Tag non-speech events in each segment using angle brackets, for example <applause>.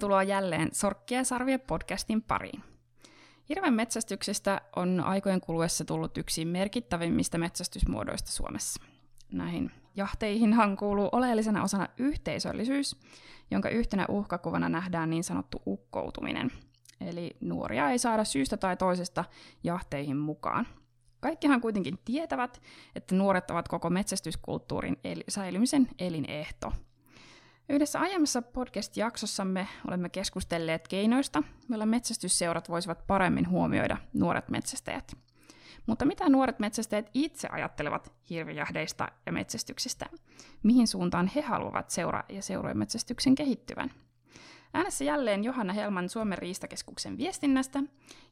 Tervetuloa jälleen Sorkkia Sarvia podcastin pariin. Hirven metsästyksestä on aikojen kuluessa tullut yksi merkittävimmistä metsästysmuodoista Suomessa. Näihin jahteihinhan kuuluu oleellisena osana yhteisöllisyys, jonka yhtenä uhkakuvana nähdään niin sanottu ukkoutuminen. Eli nuoria ei saada syystä tai toisesta jahteihin mukaan. Kaikkihan kuitenkin tietävät, että nuoret ovat koko metsästyskulttuurin el- säilymisen elinehto – Yhdessä aiemmassa podcast-jaksossamme olemme keskustelleet keinoista, joilla metsästysseurat voisivat paremmin huomioida nuoret metsästäjät. Mutta mitä nuoret metsästäjät itse ajattelevat hirvijahdeista ja metsästyksestä? Mihin suuntaan he haluavat seura- ja seurojen metsästyksen kehittyvän? Äänessä jälleen Johanna Helman Suomen riistakeskuksen viestinnästä,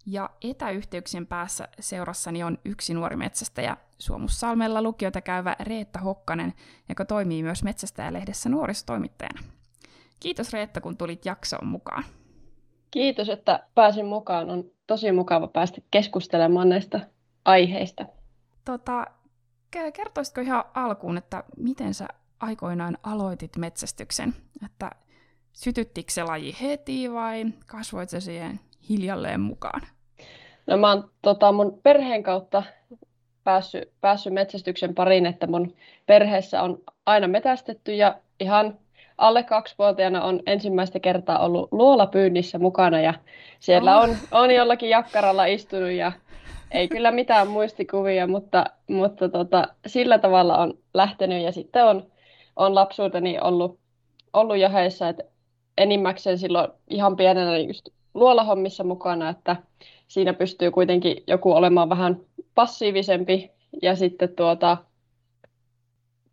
ja etäyhteyksien päässä seurassani on yksi nuori metsästäjä, Suomussalmella lukiota käyvä Reetta Hokkanen, joka toimii myös Metsästäjälehdessä nuorisotoimittajana. Kiitos Reetta, kun tulit jaksoon mukaan. Kiitos, että pääsin mukaan. On tosi mukava päästä keskustelemaan näistä aiheista. Tota, kertoisitko ihan alkuun, että miten sä aikoinaan aloitit metsästyksen? Että sytyttikö se laji heti vai kasvoit se siihen hiljalleen mukaan? No mä oon tota, mun perheen kautta päässyt, päässyt metsästyksen pariin, että mun perheessä on aina metästetty ja ihan alle kaksivuotiaana on ensimmäistä kertaa ollut luolapyynnissä mukana ja siellä oh. on, on jollakin jakkaralla istunut ja ei kyllä mitään muistikuvia, mutta, mutta tota, sillä tavalla on lähtenyt ja sitten on, on lapsuuteni ollut, ollut jaheissa, että enimmäkseen silloin ihan pienenä just luolahommissa mukana, että siinä pystyy kuitenkin joku olemaan vähän passiivisempi. Ja sitten tuota,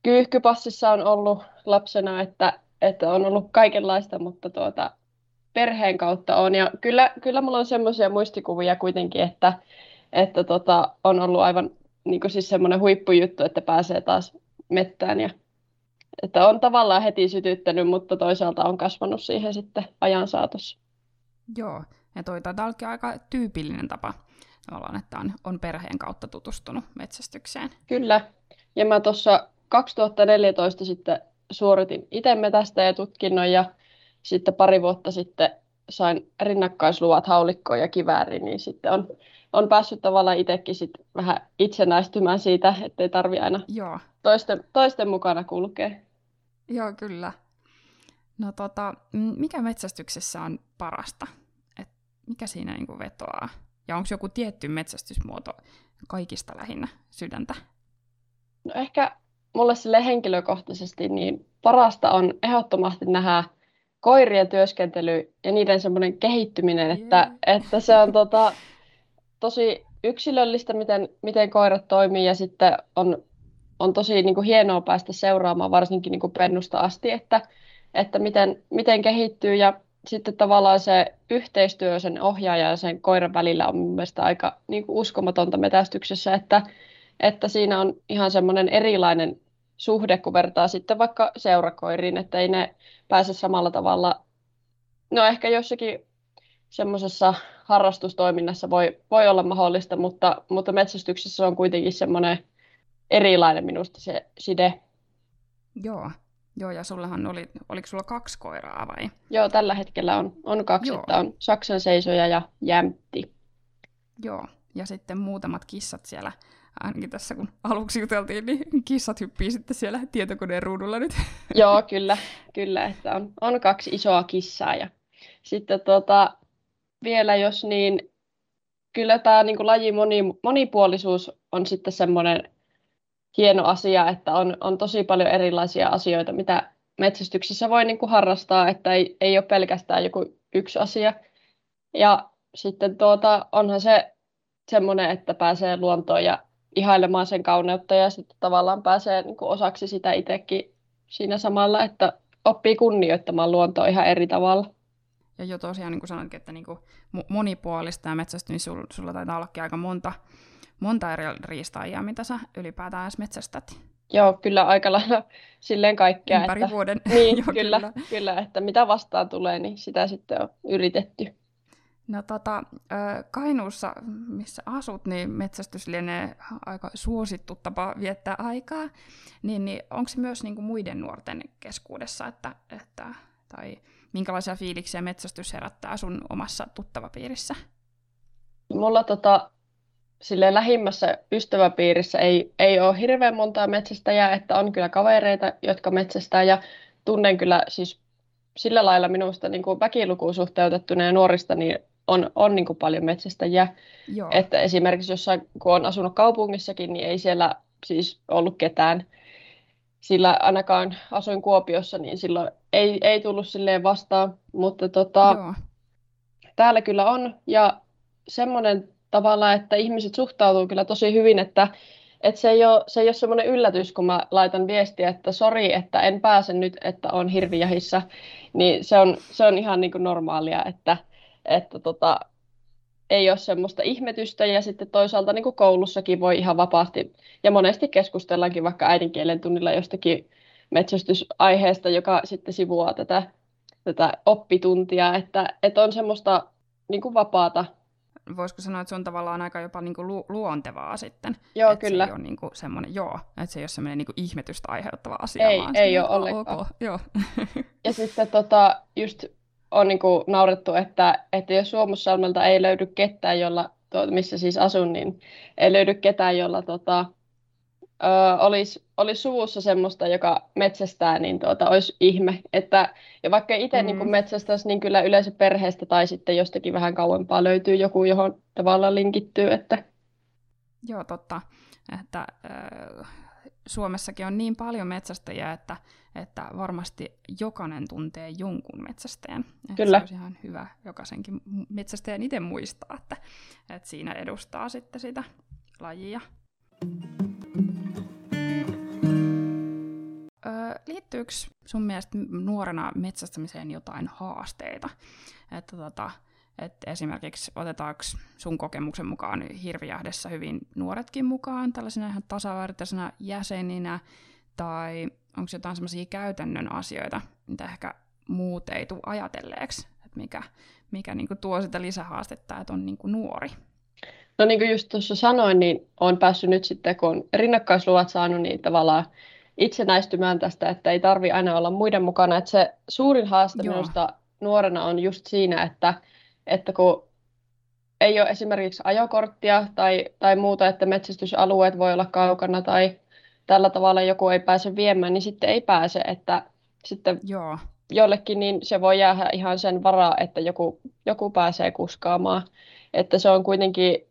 kyyhkypassissa on ollut lapsena, että, että on ollut kaikenlaista, mutta tuota, perheen kautta on. Ja kyllä, kyllä mulla on semmoisia muistikuvia kuitenkin, että, että tota, on ollut aivan niin siis semmoinen huippujuttu, että pääsee taas mettään ja että on tavallaan heti sytyttänyt, mutta toisaalta on kasvanut siihen sitten ajan saatossa. Joo, ja toi taitaa aika tyypillinen tapa tavallaan, että on, on perheen kautta tutustunut metsästykseen. Kyllä, ja mä tuossa 2014 sitten suoritin itse metästä ja tutkinnon ja sitten pari vuotta sitten sain rinnakkaisluvat haulikkoon ja kivääriin, niin sitten on, on päässyt tavallaan itsekin sit vähän itsenäistymään siitä, ettei tarvi aina Joo. Toisten, toisten mukana kulkea. Joo, kyllä. No tota, mikä metsästyksessä on parasta? Et mikä siinä niinku vetoaa? Ja onko joku tietty metsästysmuoto kaikista lähinnä sydäntä? No ehkä mulle sille henkilökohtaisesti niin parasta on ehdottomasti nähdä koirien työskentely ja niiden semmoinen kehittyminen, yeah. että, että se on tota, tosi yksilöllistä, miten, miten koirat toimii ja sitten on on tosi niin kuin hienoa päästä seuraamaan, varsinkin niin kuin pennusta asti, että, että miten, miten kehittyy. Ja sitten tavallaan se yhteistyö sen ohjaajan ja sen koiran välillä on mielestäni aika niin kuin uskomatonta metästyksessä, että, että siinä on ihan semmoinen erilainen suhde, kun vertaa sitten vaikka seurakoiriin, että ei ne pääse samalla tavalla, no ehkä jossakin semmoisessa harrastustoiminnassa voi, voi olla mahdollista, mutta, mutta metsästyksessä on kuitenkin semmoinen erilainen minusta se side. Joo, Joo, ja sullahan oli, oliko sulla kaksi koiraa vai? Joo, tällä hetkellä on, on kaksi, Joo. että on Saksan seisoja ja jämtti. Joo, ja sitten muutamat kissat siellä, ainakin tässä kun aluksi juteltiin, niin kissat hyppii sitten siellä tietokoneen ruudulla nyt. <laughs> Joo, kyllä, kyllä, että on, on kaksi isoa kissaa ja sitten tota, vielä jos niin, kyllä tämä niin lajin moni, monipuolisuus on sitten semmoinen hieno asia, että on, on tosi paljon erilaisia asioita, mitä metsästyksessä voi niin kuin harrastaa, että ei, ei ole pelkästään joku yksi asia. Ja sitten tuota, onhan se semmoinen, että pääsee luontoon ja ihailemaan sen kauneutta ja sitten tavallaan pääsee niin kuin osaksi sitä itsekin siinä samalla, että oppii kunnioittamaan luontoa ihan eri tavalla. Ja jo tosiaan, niin kuin sanoitkin, että niin kuin monipuolista ja metsästys, niin sulla, sulla taitaa ollakin aika monta monta eri riistaajia, mitä sä ylipäätään edes metsästät? Joo, kyllä aika lailla silleen kaikkea. Ympäri että, vuoden. <laughs> Niin, Joo, kyllä, kyllä. kyllä, että mitä vastaan tulee, niin sitä sitten on yritetty. No tota, Kainuussa, missä asut, niin metsästys lienee aika suosittu tapa viettää aikaa. Niin, niin onko se myös niin kuin muiden nuorten keskuudessa, että, että, tai minkälaisia fiiliksiä metsästys herättää sun omassa tuttavapiirissä? Mulla tota, sille lähimmässä ystäväpiirissä ei, ei ole hirveän montaa metsästäjää, että on kyllä kavereita, jotka metsästää ja tunnen kyllä siis sillä lailla minusta niin kuin väkilukuun suhteutettuna ja nuorista niin on, on niin kuin paljon metsästäjiä. Joo. Että esimerkiksi jossain, kun on asunut kaupungissakin, niin ei siellä siis ollut ketään. Sillä ainakaan asuin Kuopiossa, niin silloin ei, ei tullut silleen vastaan. Mutta tota, Joo. täällä kyllä on. Ja semmoinen tavalla, että ihmiset suhtautuu kyllä tosi hyvin, että, että se ei ole, se ei ole semmoinen yllätys, kun mä laitan viestiä, että sori, että en pääse nyt, että on hirvijahissa, niin se on, se on ihan niin kuin normaalia, että, että tota, ei ole semmoista ihmetystä. Ja sitten toisaalta niin kuin koulussakin voi ihan vapaasti ja monesti keskustellaankin vaikka äidinkielen tunnilla jostakin metsästysaiheesta, joka sitten sivuaa tätä, tätä oppituntia, että, että on semmoista niin kuin vapaata voisiko sanoa, että se on tavallaan aika jopa niin kuin lu- luontevaa sitten. Joo, että kyllä. Se ei ole niin kuin semmoinen, joo, että se ei ole semmoinen niin kuin ihmetystä aiheuttava asia. Ei, vaan ei ole niin, ollenkaan. Okay, joo. ja sitten tota, just on niin kuin naurettu, että, että jos Suomussalmelta ei löydy ketään, jolla, missä siis asun, niin ei löydy ketään, jolla tota, ö, olisi, olisi suvussa semmoista, joka metsästää, niin tuota, olisi ihme. Että, ja vaikka itse mm. niin metsästäisi, niin kyllä yleensä perheestä tai sitten jostakin vähän kauempaa löytyy joku, johon tavallaan linkittyy. Että... Joo, totta. Että, äh, Suomessakin on niin paljon metsästäjiä, että, että varmasti jokainen tuntee jonkun metsästäjän. Että Kyllä. Se olisi ihan hyvä jokaisenkin metsästäjän itse muistaa, että, että siinä edustaa sitten sitä lajia. Liittyykö sun mielestä nuorena metsästämiseen jotain haasteita? Että tota, että esimerkiksi otetaanko sun kokemuksen mukaan hirvijahdessa hyvin nuoretkin mukaan tällaisina ihan tasavertaisena jäseninä, tai onko jotain semmoisia käytännön asioita, mitä ehkä muut ei tule ajatelleeksi, että mikä, mikä niinku tuo sitä lisähaastetta, että on niinku nuori? No niin kuin just tuossa sanoin, niin olen päässyt nyt sitten, kun on rinnakkaisluvat saanut, niin tavallaan itsenäistymään tästä, että ei tarvi aina olla muiden mukana. Että se suurin haaste Joo. minusta nuorena on just siinä, että, että kun ei ole esimerkiksi ajokorttia tai, tai muuta, että metsästysalueet voi olla kaukana tai tällä tavalla joku ei pääse viemään, niin sitten ei pääse, että sitten Joo. jollekin niin se voi jäädä ihan sen varaa, että joku, joku pääsee kuskaamaan. Että se on kuitenkin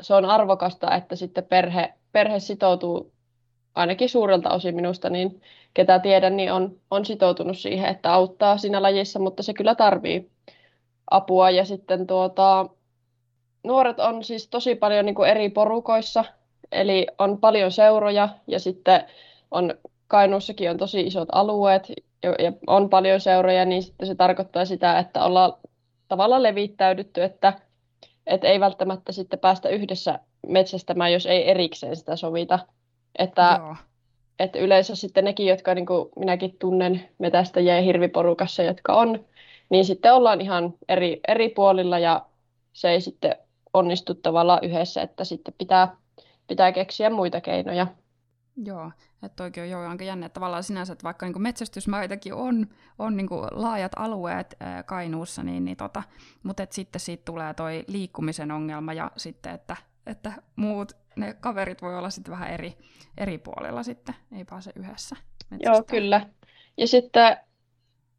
se on arvokasta, että sitten perhe, perhe sitoutuu ainakin suurelta osin minusta, niin ketä tiedän, niin on, on sitoutunut siihen, että auttaa siinä lajissa, mutta se kyllä tarvii apua. Ja sitten tuota, nuoret on siis tosi paljon niin kuin eri porukoissa, eli on paljon seuroja ja sitten on Kainuussakin on tosi isot alueet ja, ja on paljon seuroja, niin sitten se tarkoittaa sitä, että ollaan tavallaan levittäydytty, että, että ei välttämättä sitten päästä yhdessä metsästämään, jos ei erikseen sitä sovita. Että, että yleensä sitten nekin, jotka niin kuin minäkin tunnen metästäjiä ja hirviporukassa, jotka on, niin sitten ollaan ihan eri, eri puolilla ja se ei sitten onnistu tavallaan yhdessä, että sitten pitää, pitää keksiä muita keinoja. Joo, että oikein on jo aika jännä tavallaan sinänsä, että vaikka niin metsästysmaitakin on, on niin laajat alueet ää, Kainuussa, niin, niin tota, mutta et sitten siitä tulee toi liikkumisen ongelma ja sitten, että, että muut ne kaverit voi olla sitten vähän eri, eri puolilla sitten, ei pääse yhdessä. Joo, kyllä. Ja sitten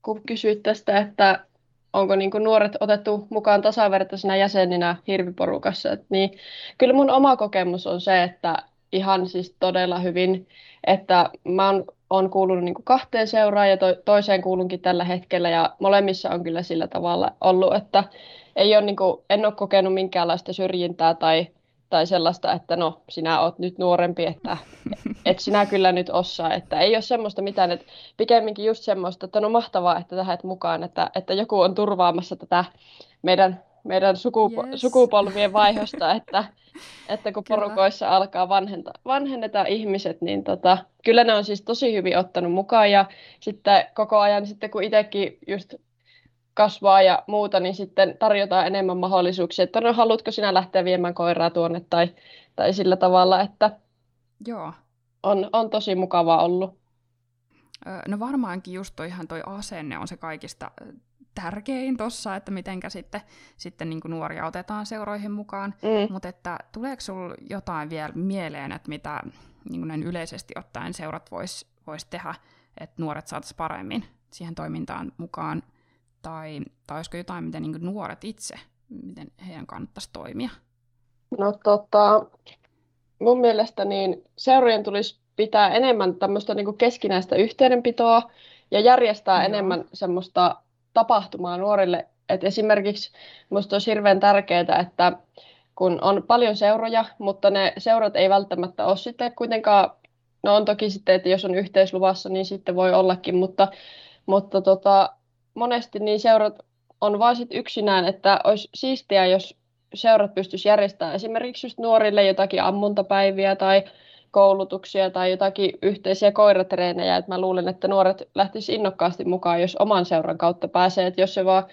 kun kysyit tästä, että onko niin nuoret otettu mukaan tasavertaisena jäseninä hirviporukassa, että niin kyllä mun oma kokemus on se, että ihan siis todella hyvin, että mä oon, oon kuulunut niin kahteen seuraan ja to, toiseen kuulunkin tällä hetkellä ja molemmissa on kyllä sillä tavalla ollut, että ei ole, niin kuin, en ole kokenut minkäänlaista syrjintää tai tai sellaista, että no, sinä oot nyt nuorempi, että et sinä kyllä nyt osaa, että ei ole semmoista mitään, että pikemminkin just semmoista, että no mahtavaa, että tähän mukaan, että, että joku on turvaamassa tätä meidän, meidän sukupo- yes. sukupolvien vaihosta, että, että kun kyllä. porukoissa alkaa vanhenta, vanhenneta ihmiset, niin tota, kyllä ne on siis tosi hyvin ottanut mukaan ja sitten koko ajan sitten kun itsekin just kasvaa ja muuta, niin sitten tarjotaan enemmän mahdollisuuksia, että no haluatko sinä lähteä viemään koiraa tuonne tai, tai sillä tavalla, että Joo. On, on tosi mukava ollut. No varmaankin just toi, ihan toi asenne on se kaikista tärkein tuossa, että mitenkä sitten, sitten niin nuoria otetaan seuroihin mukaan. Mm. Mutta että tuleeko sinulla jotain vielä mieleen, että mitä niin yleisesti ottaen seurat vois, vois tehdä, että nuoret saataisiin paremmin siihen toimintaan mukaan, tai, tai olisiko jotain, miten niin nuoret itse, miten heidän kannattaisi toimia? No tota, mun mielestä niin seurojen tulisi pitää enemmän tämmöistä niin keskinäistä yhteydenpitoa ja järjestää Joo. enemmän semmoista tapahtumaa nuorille. Et esimerkiksi minusta olisi hirveän tärkeää, että kun on paljon seuroja, mutta ne seurat ei välttämättä ole sitten kuitenkaan, no on toki sitten, että jos on yhteisluvassa, niin sitten voi ollakin, mutta, mutta tota, monesti niin seurat on vain sit yksinään, että olisi siistiä, jos seurat pystyisi järjestämään esimerkiksi just nuorille jotakin ammuntapäiviä tai koulutuksia tai jotakin yhteisiä koiratreenejä. Et mä luulen, että nuoret lähtisivät innokkaasti mukaan, jos oman seuran kautta pääsee. Et jos se vaan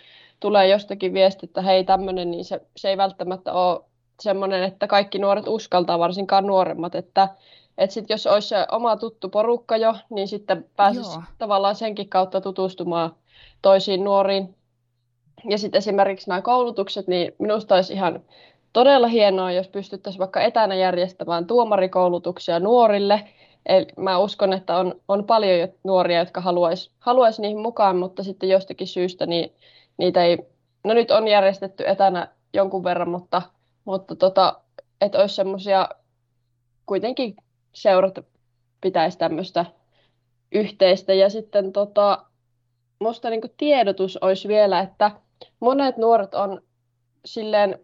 tulee jostakin viesti, että hei tämmöinen, niin se, se ei välttämättä ole semmoinen, että kaikki nuoret uskaltaa, varsinkaan nuoremmat. Että et sit jos olisi se oma tuttu porukka jo, niin sitten pääsisi Joo. tavallaan senkin kautta tutustumaan toisiin nuoriin. Ja sitten esimerkiksi nämä koulutukset, niin minusta olisi ihan todella hienoa, jos pystyttäisiin vaikka etänä järjestämään tuomarikoulutuksia nuorille. Eli mä uskon, että on, on paljon nuoria, jotka haluaisi haluais niihin mukaan, mutta sitten jostakin syystä niin, niitä ei, no nyt on järjestetty etänä jonkun verran, mutta, mutta tota, että olisi semmoisia, kuitenkin seurat pitäisi tämmöistä yhteistä. Ja sitten tota, musta niin tiedotus olisi vielä, että monet nuoret on silleen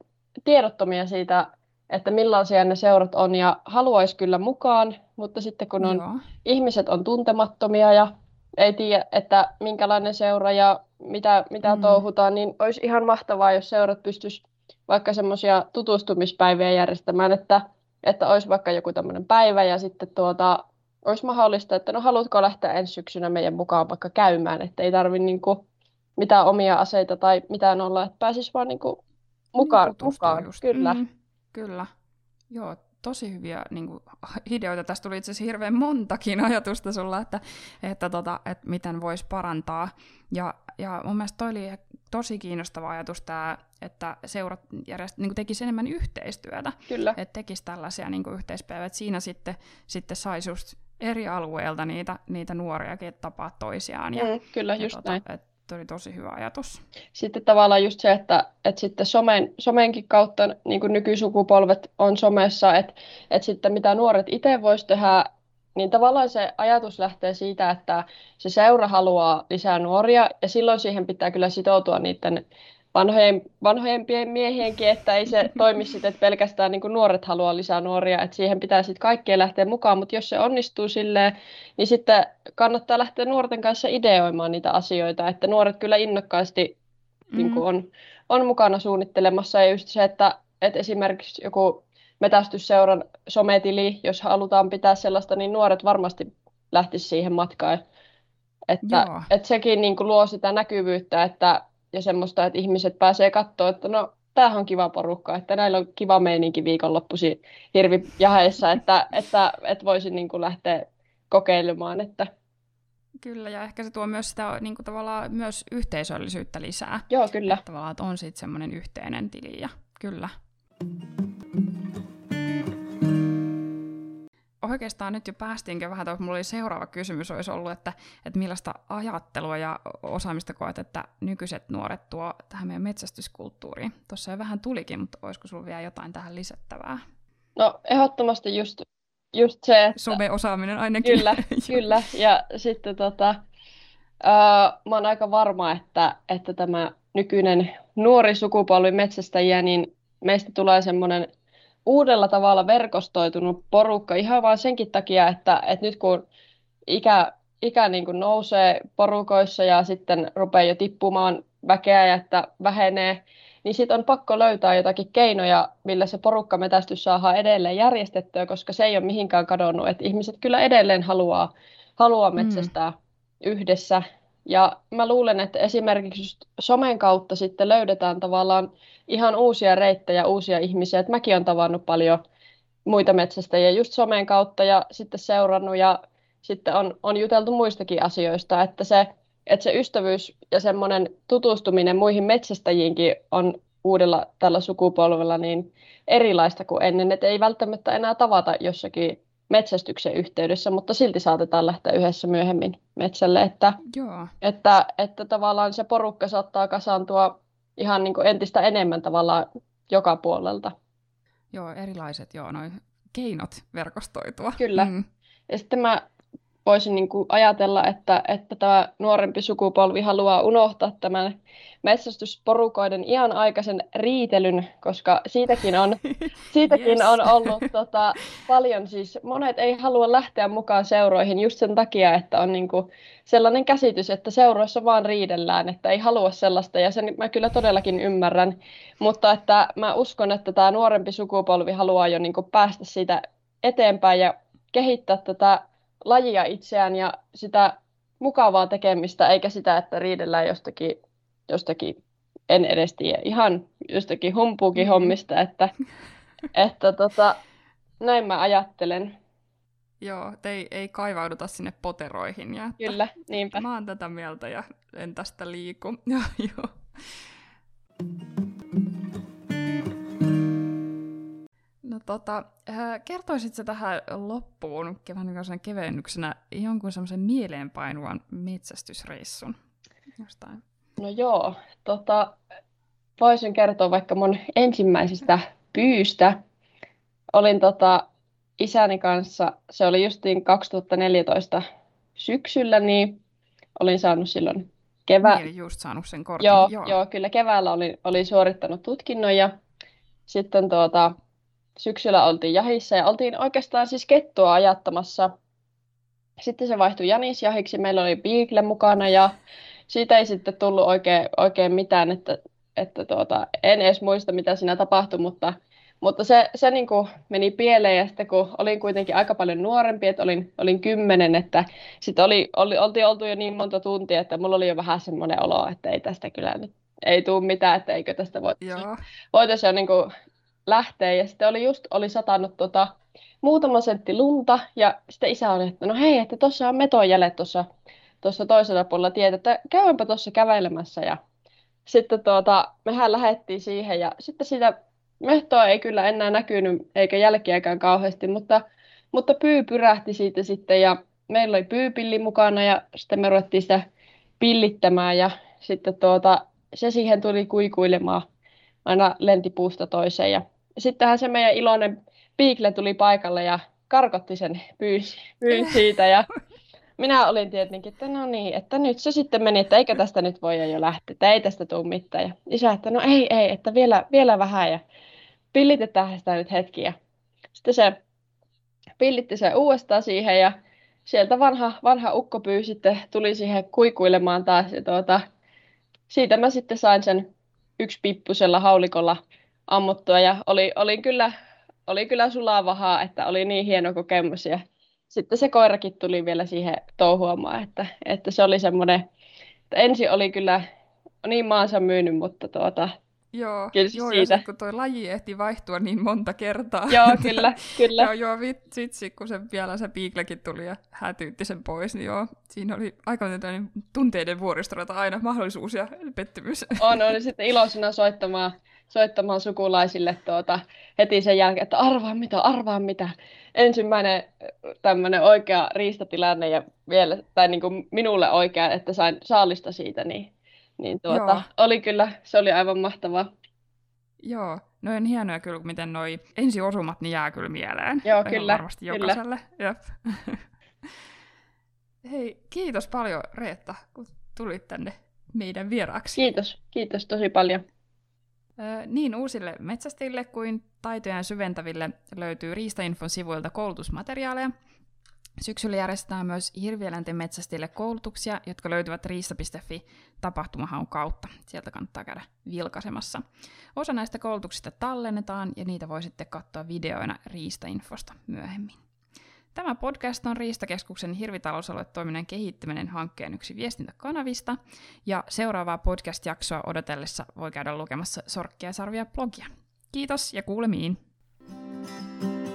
tiedottomia siitä, että millaisia ne seurat on ja haluaisi kyllä mukaan, mutta sitten kun on, Joo. ihmiset on tuntemattomia ja ei tiedä, että minkälainen seura ja mitä, mitä mm. touhutaan, niin olisi ihan mahtavaa, jos seurat pystyisi vaikka semmoisia tutustumispäiviä järjestämään, että, että olisi vaikka joku tämmöinen päivä ja sitten tuota, olisi mahdollista, että no haluatko lähteä ensi syksynä meidän mukaan vaikka käymään, että ei tarvitse niin mitään omia aseita tai mitään olla, että pääsisi vaan niin kuin mukaan. Niin mukaan. Just. Kyllä. Mm, kyllä. Joo, tosi hyviä niin kuin, <laughs> ideoita. Tästä tuli itse asiassa hirveän montakin <laughs> ajatusta sulla, että, että, tota, että miten voisi parantaa. Ja, ja mun mielestä toi oli tosi kiinnostava ajatus tämä, että seurat järjest, niin tekisi enemmän yhteistyötä. Kyllä. Että tekisi tällaisia niin yhteispäiviä. Että siinä sitten, sitten saisi just eri alueilta niitä, niitä nuoriakin tapaa toisiaan. Ja, mm, kyllä, ja just tota, näin. Et, oli tosi hyvä ajatus. Sitten tavallaan just se, että, että sitten somen, somenkin kautta niin kuin nykysukupolvet on somessa, että, että sitten mitä nuoret itse voisi tehdä, niin tavallaan se ajatus lähtee siitä, että se seura haluaa lisää nuoria, ja silloin siihen pitää kyllä sitoutua niiden vanhojen, vanhojen miehienkin, että ei se toimi sitten, että pelkästään niin nuoret haluaa lisää nuoria, että siihen pitää sitten kaikkien lähteä mukaan, mutta jos se onnistuu silleen, niin sitten kannattaa lähteä nuorten kanssa ideoimaan niitä asioita, että nuoret kyllä innokkaasti mm. niin on, on mukana suunnittelemassa, ja just se, että, että esimerkiksi joku metästysseuran sometili, jos halutaan pitää sellaista, niin nuoret varmasti lähtisivät siihen matkaan. Että, että sekin niin kuin luo sitä näkyvyyttä, että ja semmoista, että ihmiset pääsee katsoa, että no tämähän on kiva porukka, että näillä on kiva meininki viikonloppuisin hirvijaheissa, että, että, että voisin niin kuin lähteä kokeilemaan. Että... Kyllä, ja ehkä se tuo myös sitä niin kuin tavallaan myös yhteisöllisyyttä lisää. Joo, kyllä. Että tavallaan että on sitten semmoinen yhteinen tili, ja kyllä. Oikeastaan nyt jo päästiinkö vähän, että mulla oli seuraava kysymys olisi ollut, että, että millaista ajattelua ja osaamista koet, että nykyiset nuoret tuo tähän meidän metsästyskulttuuriin. Tuossa jo vähän tulikin, mutta olisiko sinulla vielä jotain tähän lisättävää? No ehdottomasti just, just se, että... Some-osaaminen ainakin. Kyllä, <laughs> <laughs> kyllä. Ja sitten tota, uh, mä oon aika varma, että, että tämä nykyinen nuori sukupolvi metsästäjiä, niin meistä tulee semmoinen uudella tavalla verkostoitunut porukka ihan vain senkin takia, että, että nyt kun ikä, ikä niin kuin nousee porukoissa ja sitten rupeaa jo tippumaan väkeä ja että vähenee, niin sitten on pakko löytää jotakin keinoja, millä se porukkametästys saadaan edelleen järjestettyä, koska se ei ole mihinkään kadonnut. Että ihmiset kyllä edelleen haluaa, haluaa mm. metsästää mm. yhdessä. Ja mä luulen, että esimerkiksi somen kautta sitten löydetään tavallaan ihan uusia reittejä, uusia ihmisiä. Et mäkin olen tavannut paljon muita metsästäjiä just somen kautta ja sitten seurannut ja sitten on, on juteltu muistakin asioista, että se että se ystävyys ja semmoinen tutustuminen muihin metsästäjiinkin on uudella tällä sukupolvella niin erilaista kuin ennen, että ei välttämättä enää tavata jossakin metsästyksen yhteydessä, mutta silti saatetaan lähteä yhdessä myöhemmin metsälle, että, Joo. että, että tavallaan se porukka saattaa kasaantua ihan niin kuin entistä enemmän tavallaan joka puolelta. Joo, erilaiset joo, noi keinot verkostoitua. Kyllä. Mm. Ja sitten mä voisin niin kuin ajatella, että, että tämä nuorempi sukupolvi haluaa unohtaa tämän metsästysporukoiden iän aikaisen riitelyn, koska siitäkin on, <laughs> siitäkin yes. on ollut tota, paljon, siis monet ei halua lähteä mukaan seuroihin just sen takia, että on niin kuin sellainen käsitys, että seuroissa vaan riidellään, että ei halua sellaista, ja sen mä kyllä todellakin ymmärrän, mutta että mä uskon, että tämä nuorempi sukupolvi haluaa jo niin kuin päästä siitä eteenpäin ja kehittää tätä lajia itseään ja sitä mukavaa tekemistä, eikä sitä, että riidellään jostakin, jostakin en edes tiedä, ihan jostakin humpuukin mm. hommista, että, <laughs> että tota, näin mä ajattelen. Joo, ei, ei kaivauduta sinne poteroihin. Ja että Kyllä, niinpä. Mä oon tätä mieltä ja en tästä liiku. Ja, <laughs> joo. Tota, äh, kertoisitko tähän loppuun vähän kevennyksenä jonkun semmoisen mieleenpainuvan metsästysreissun jostain? No joo, tota, voisin kertoa vaikka mun ensimmäisestä pyystä. Olin tota, isäni kanssa, se oli justiin 2014 syksyllä, niin olin saanut silloin kevää... Niin, just saanut sen kortin. Joo, joo. joo kyllä keväällä olin, olin suorittanut tutkinnon ja sitten tuota, syksyllä oltiin jahissa ja oltiin oikeastaan siis kettua ajattamassa. Sitten se vaihtui janisjahiksi, meillä oli Beagle mukana ja siitä ei sitten tullut oikein, oikein mitään, että, että tuota, en edes muista mitä siinä tapahtui, mutta, mutta se, se niin kuin meni pieleen ja sitten kun olin kuitenkin aika paljon nuorempi, että olin, olin kymmenen, että sitten oli, oli, oltiin oltu jo niin monta tuntia, että mulla oli jo vähän semmoinen olo, että ei tästä kyllä nyt ei tule mitään, että eikö tästä voitaisiin voitaisi jo niin kuin lähteä. Ja sitten oli just oli satanut tota, muutama sentti lunta. Ja sitten isä oli, että no hei, että tuossa on metojäljet tuossa tuossa toisella puolella tietä, että käydäänpä tuossa kävelemässä. Ja sitten tuota, mehän lähdettiin siihen ja sitten sitä mehtoa ei kyllä enää näkynyt eikä jälkiäkään kauheasti, mutta, mutta pyy pyrähti siitä sitten ja meillä oli pyypilli mukana ja sitten me ruvettiin sitä pillittämään ja sitten tuota, se siihen tuli kuikuilemaan aina lentipuusta toiseen. Ja sittenhän se meidän iloinen piikle tuli paikalle ja karkotti sen pyyn, pyyn siitä. Ja minä olin tietenkin, että no niin, että nyt se sitten meni, että eikö tästä nyt voi jo lähteä, että ei tästä tule mitään. Ja isä, että no ei, ei, että vielä, vielä vähän ja pillitetään sitä nyt hetki. Ja sitten se pillitti se uudestaan siihen ja sieltä vanha, vanha ukkopyy sitten tuli siihen kuikuilemaan taas. Ja tuota, siitä mä sitten sain sen yksi pippusella haulikolla ammuttua ja oli, oli, kyllä, oli kyllä sulavahaa, että oli niin hieno kokemus ja sitten se koirakin tuli vielä siihen touhuamaan, että, että se oli semmoinen, että ensin oli kyllä niin maansa myynyt, mutta tuota, Joo, kyllä joo siitä. ja sit, kun toi laji ehti vaihtua niin monta kertaa. Joo, kyllä, kyllä. joo, joo vitsi, kun se vielä se piiklekin tuli ja hätyytti sen pois, niin joo, siinä oli aika tunteiden vuoristorata aina mahdollisuus ja pettymys. On, oli sitten iloisena soittamaan, soittamaan sukulaisille tuota, heti sen jälkeen, että arvaa mitä, arvaa mitä. Ensimmäinen tämmöinen oikea riistatilanne ja vielä, tai niin kuin minulle oikea, että sain saalista siitä, niin niin tuota, oli kyllä, se oli aivan mahtavaa. Joo, no on hienoja kyllä, miten noi ensiosumat niin jää kyllä mieleen. Joo, kyllä. varmasti kyllä. jokaiselle. Jep. <laughs> Hei, kiitos paljon Reetta, kun tulit tänne meidän vieraaksi. Kiitos, kiitos tosi paljon. niin uusille metsästille kuin taitojen syventäville löytyy Riistainfon sivuilta koulutusmateriaaleja, Syksyllä järjestetään myös hirvieläinten metsästille koulutuksia, jotka löytyvät riista.fi tapahtumahaun kautta. Sieltä kannattaa käydä vilkaisemassa. Osa näistä koulutuksista tallennetaan ja niitä voi sitten katsoa videoina Riista-infosta myöhemmin. Tämä podcast on Riistakeskuksen hirvitalousaluetoiminnan kehittäminen hankkeen yksi viestintäkanavista, ja seuraavaa podcast-jaksoa odotellessa voi käydä lukemassa Sorkkia Sarvia blogia. Kiitos ja kuulemiin! thank you